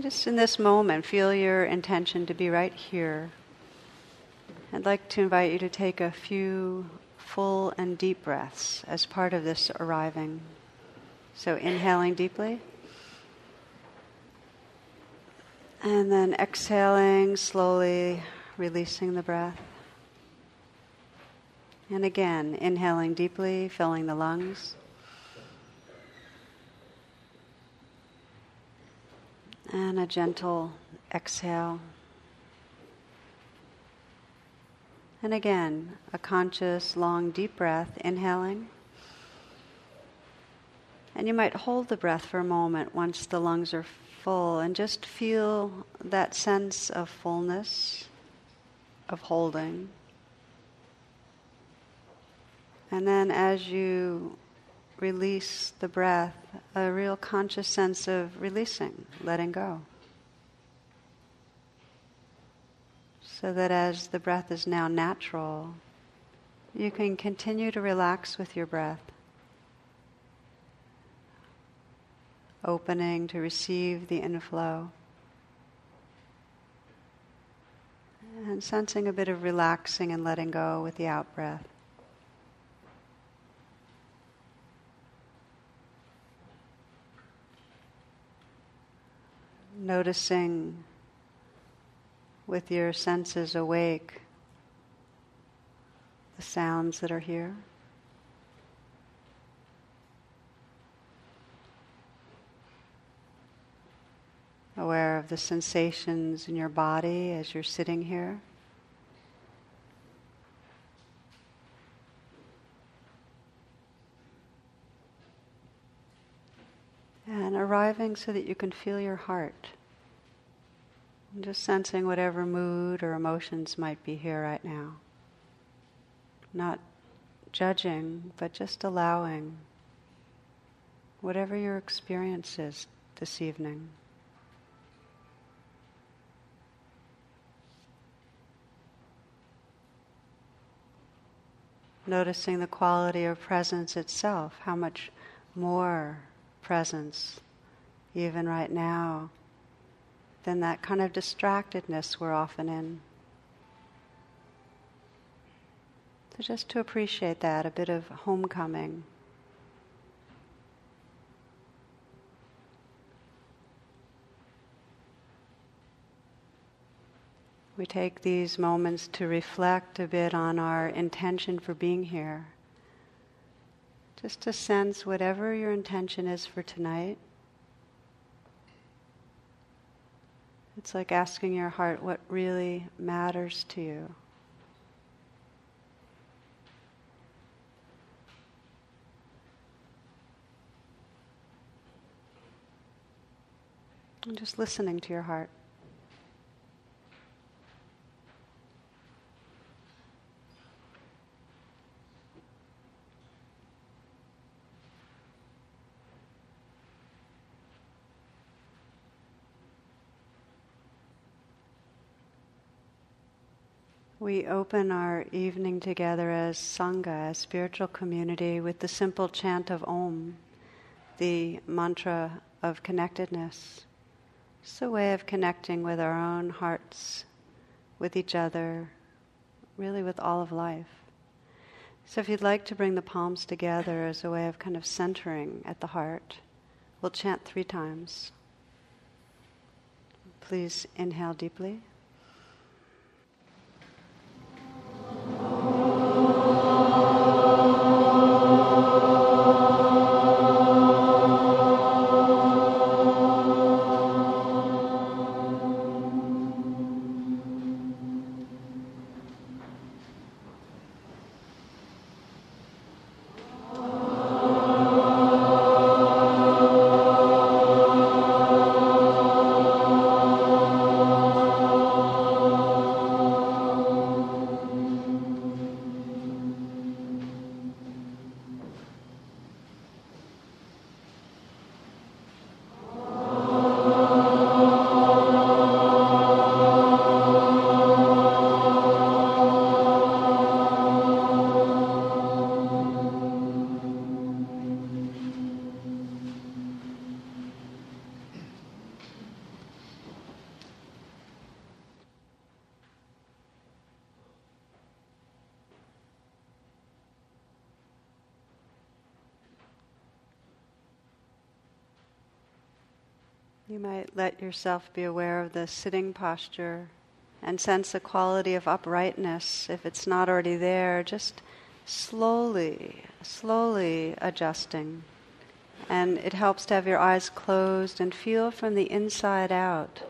Just in this moment, feel your intention to be right here. I'd like to invite you to take a few full and deep breaths as part of this arriving. So, inhaling deeply. And then exhaling slowly, releasing the breath. And again, inhaling deeply, filling the lungs. And a gentle exhale. And again, a conscious, long, deep breath, inhaling. And you might hold the breath for a moment once the lungs are full and just feel that sense of fullness, of holding. And then as you release the breath, a real conscious sense of releasing, letting go. So that as the breath is now natural, you can continue to relax with your breath, opening to receive the inflow. And sensing a bit of relaxing and letting go with the out breath. Noticing with your senses awake the sounds that are here. Aware of the sensations in your body as you're sitting here. Arriving so that you can feel your heart. And just sensing whatever mood or emotions might be here right now. Not judging, but just allowing whatever your experience is this evening. Noticing the quality of presence itself, how much more presence, even right now, than that kind of distractedness we're often in. So, just to appreciate that, a bit of homecoming. We take these moments to reflect a bit on our intention for being here. Just to sense whatever your intention is for tonight. It's like asking your heart what really matters to you. And just listening to your heart. We open our evening together as Sangha, as spiritual community, with the simple chant of Om, the mantra of connectedness. It's a way of connecting with our own hearts, with each other, really with all of life. So if you'd like to bring the palms together as a way of kind of centering at the heart, we'll chant three times. Please inhale deeply. You might let yourself be aware of the sitting posture and sense the quality of uprightness. If it's not already there, just slowly, slowly adjusting. And it helps to have your eyes closed and feel from the inside out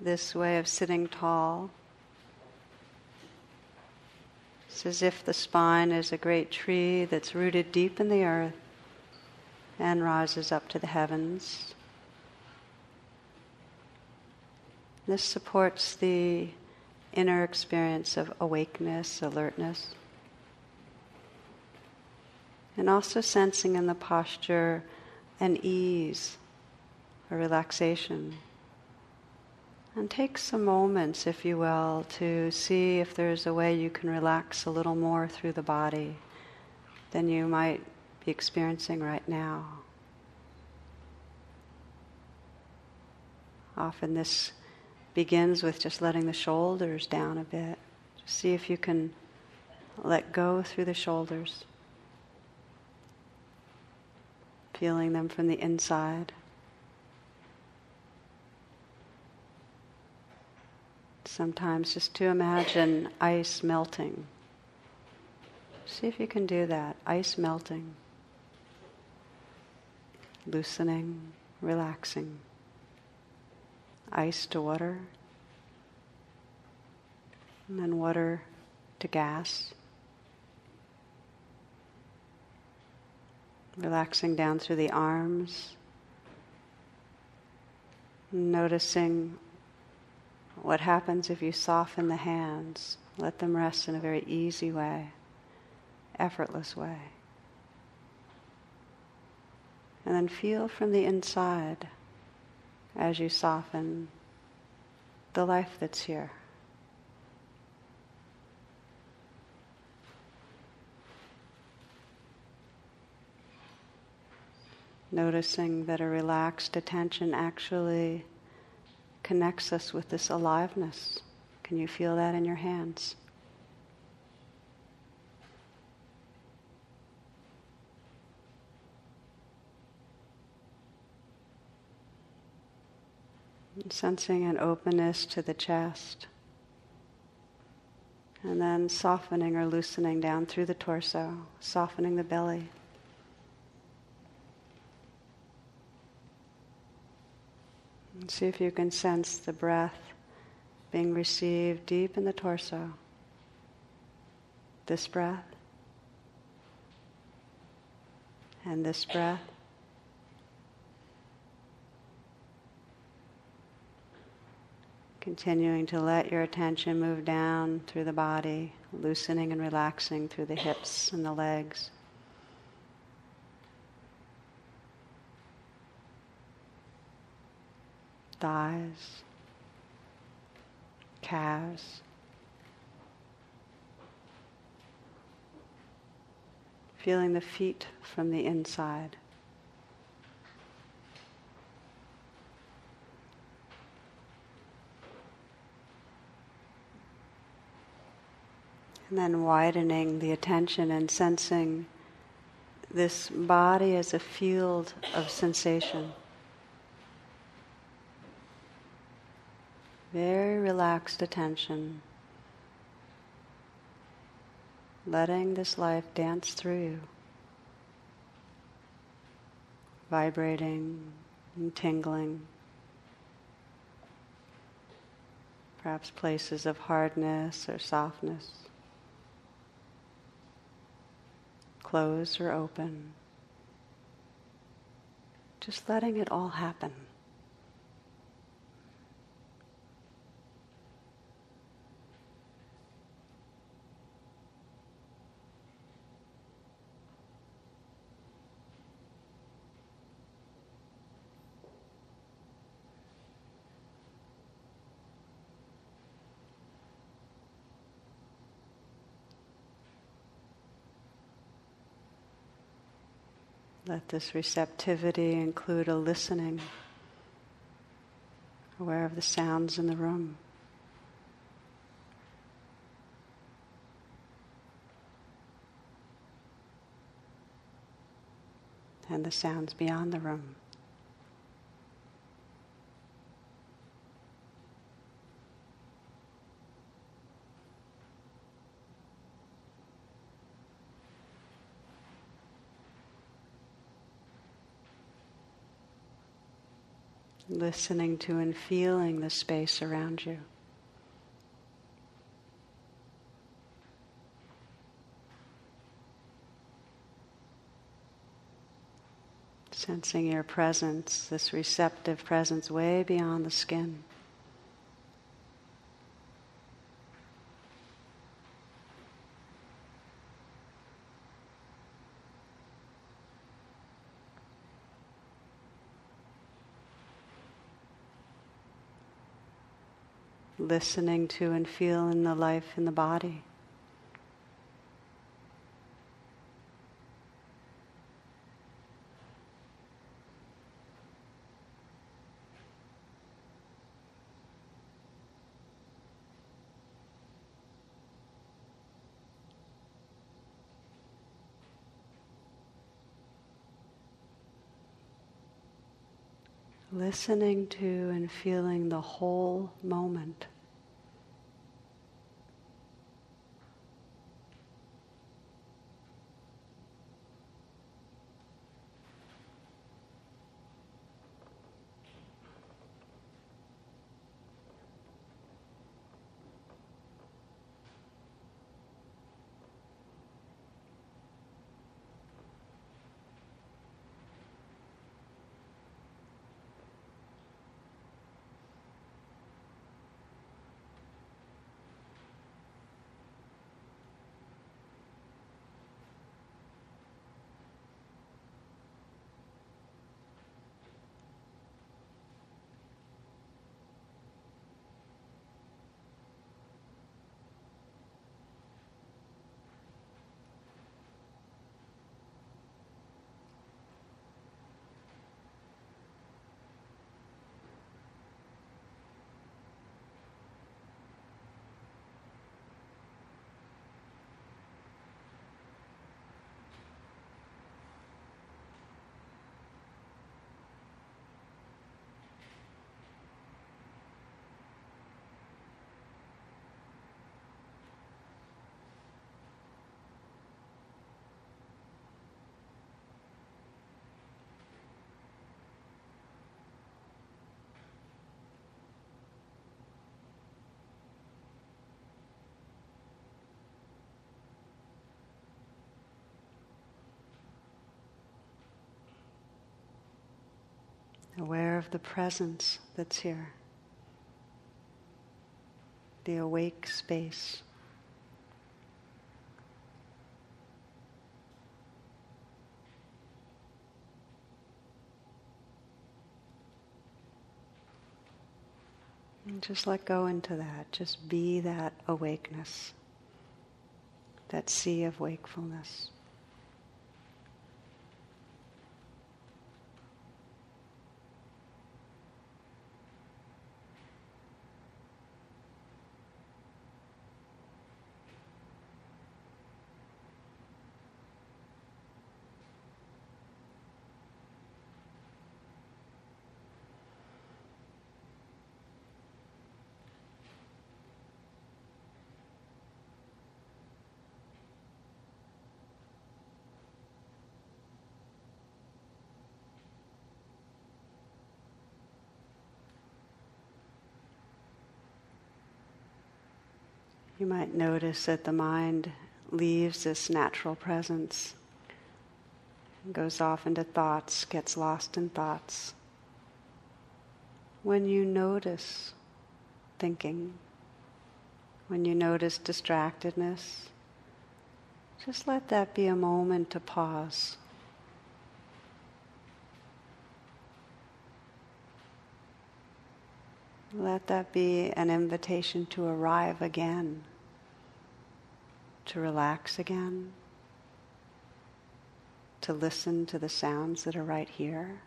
this way of sitting tall. It's as if the spine is a great tree that's rooted deep in the earth and rises up to the heavens. This supports the inner experience of awakeness, alertness. And also sensing in the posture an ease, a relaxation. And take some moments, if you will, to see if there's a way you can relax a little more through the body than you might be experiencing right now. Often this begins with just letting the shoulders down a bit. Just see if you can let go through the shoulders, feeling them from the inside. Sometimes just to imagine ice melting. See if you can do that. Ice melting, loosening, relaxing ice to water, and then water to gas. Relaxing down through the arms, noticing what happens if you soften the hands, let them rest in a very easy way, effortless way. And then feel from the inside as you soften the life that's here. Noticing that a relaxed attention actually connects us with this aliveness. Can you feel that in your hands? Sensing an openness to the chest. And then softening or loosening down through the torso, softening the belly. And see if you can sense the breath being received deep in the torso. This breath. And this breath. Continuing to let your attention move down through the body, loosening and relaxing through the hips and the legs. Thighs, calves. Feeling the feet from the inside. And then widening the attention and sensing this body as a field of sensation. Very relaxed attention. Letting this life dance through you. Vibrating and tingling. Perhaps places of hardness or softness. Closed or open. Just letting it all happen. This receptivity include a listening, aware of the sounds in the room. And the sounds beyond the room. Listening to and feeling the space around you. Sensing your presence, this receptive presence way beyond the skin. Listening to and feeling the life in the body. Listening to and feeling the whole moment. Aware of the presence that's here, the awake space. And just let go into that. Just be that awakeness, that sea of wakefulness. You might notice that the mind leaves this natural presence, goes off into thoughts, gets lost in thoughts. When you notice thinking, when you notice distractedness, just let that be a moment to pause. Let that be an invitation to arrive again, to relax again, to listen to the sounds that are right here.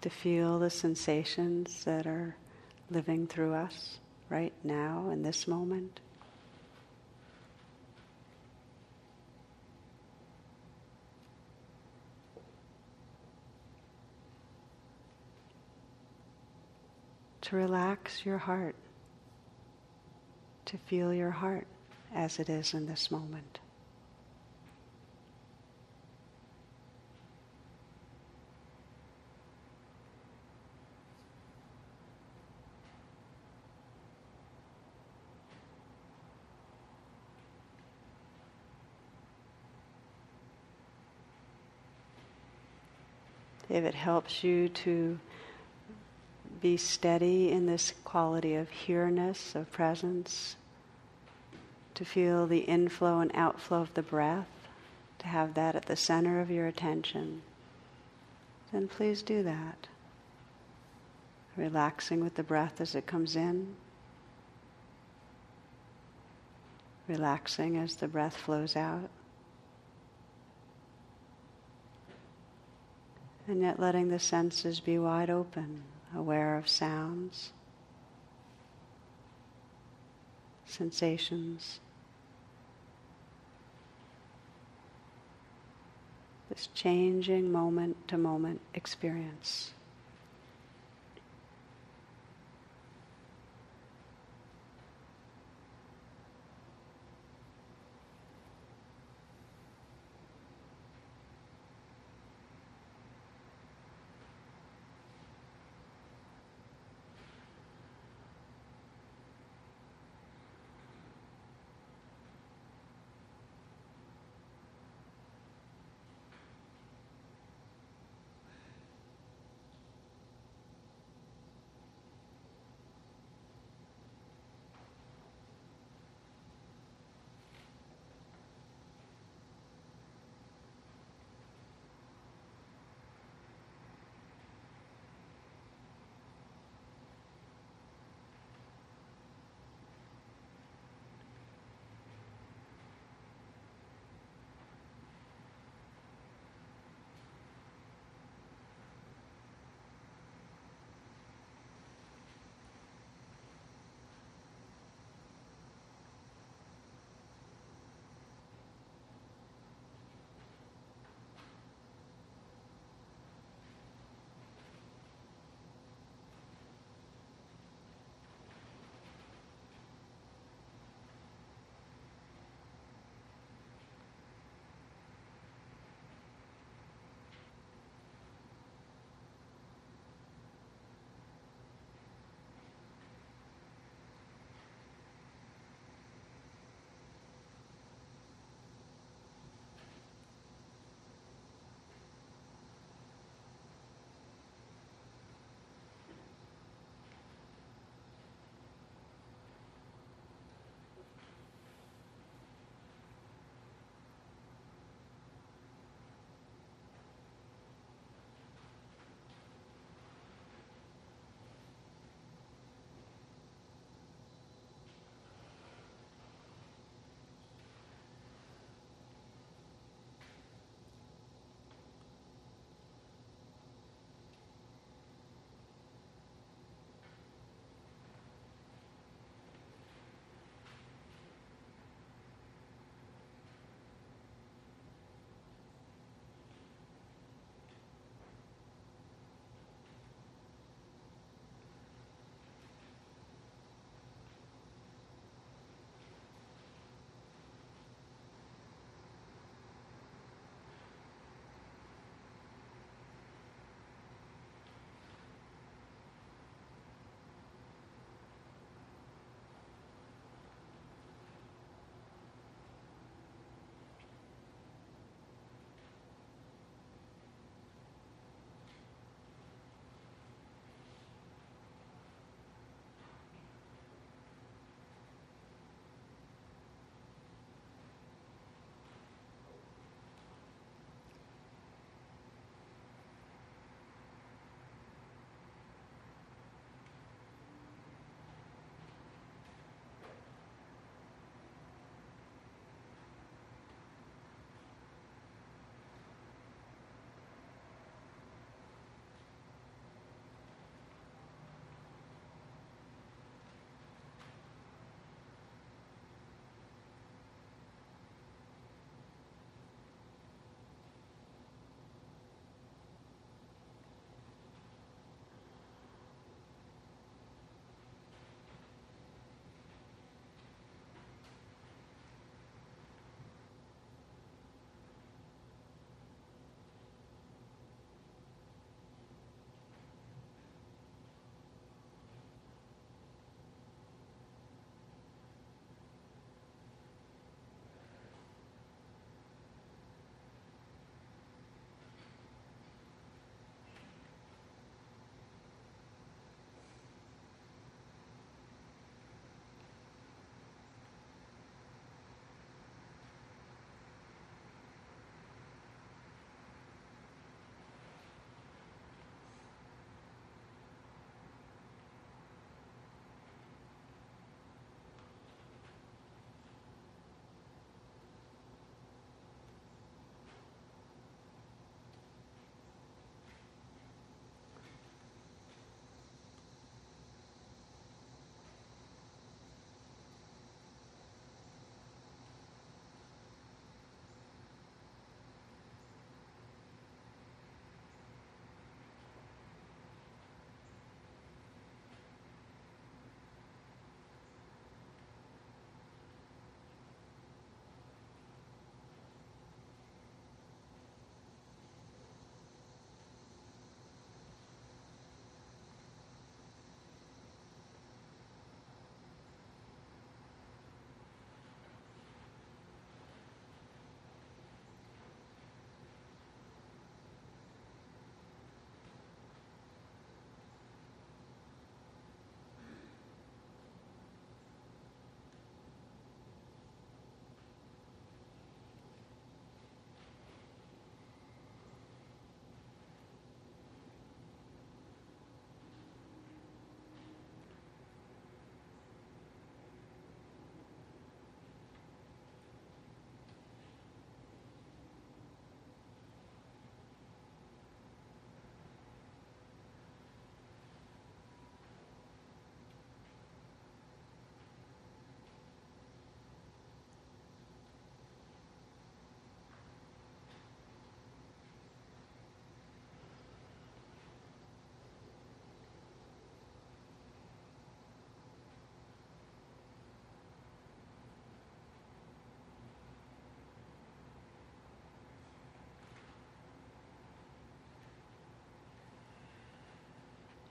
To feel the sensations that are living through us right now in this moment. To relax your heart, to feel your heart as it is in this moment. if it helps you to be steady in this quality of here-ness, of presence, to feel the inflow and outflow of the breath, to have that at the center of your attention, then please do that. Relaxing with the breath as it comes in, relaxing as the breath flows out. and yet letting the senses be wide open, aware of sounds, sensations. This changing moment to moment experience.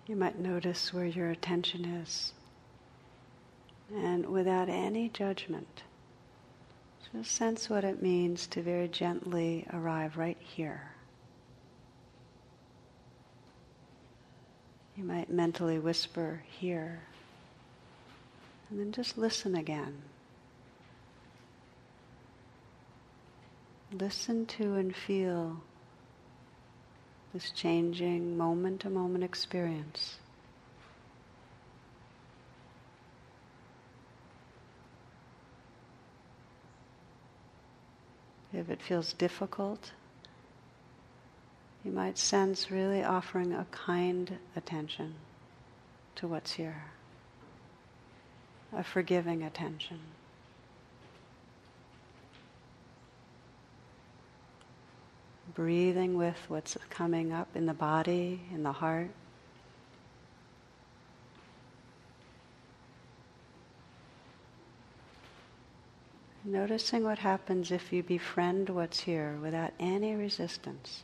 You might notice where your attention is. And without any judgment, just sense what it means to very gently arrive right here. You might mentally whisper here, and then just listen again. Listen to and feel this changing moment to moment experience. If it feels difficult, you might sense really offering a kind attention to what's here, a forgiving attention. Breathing with what's coming up in the body, in the heart. Noticing what happens if you befriend what's here without any resistance.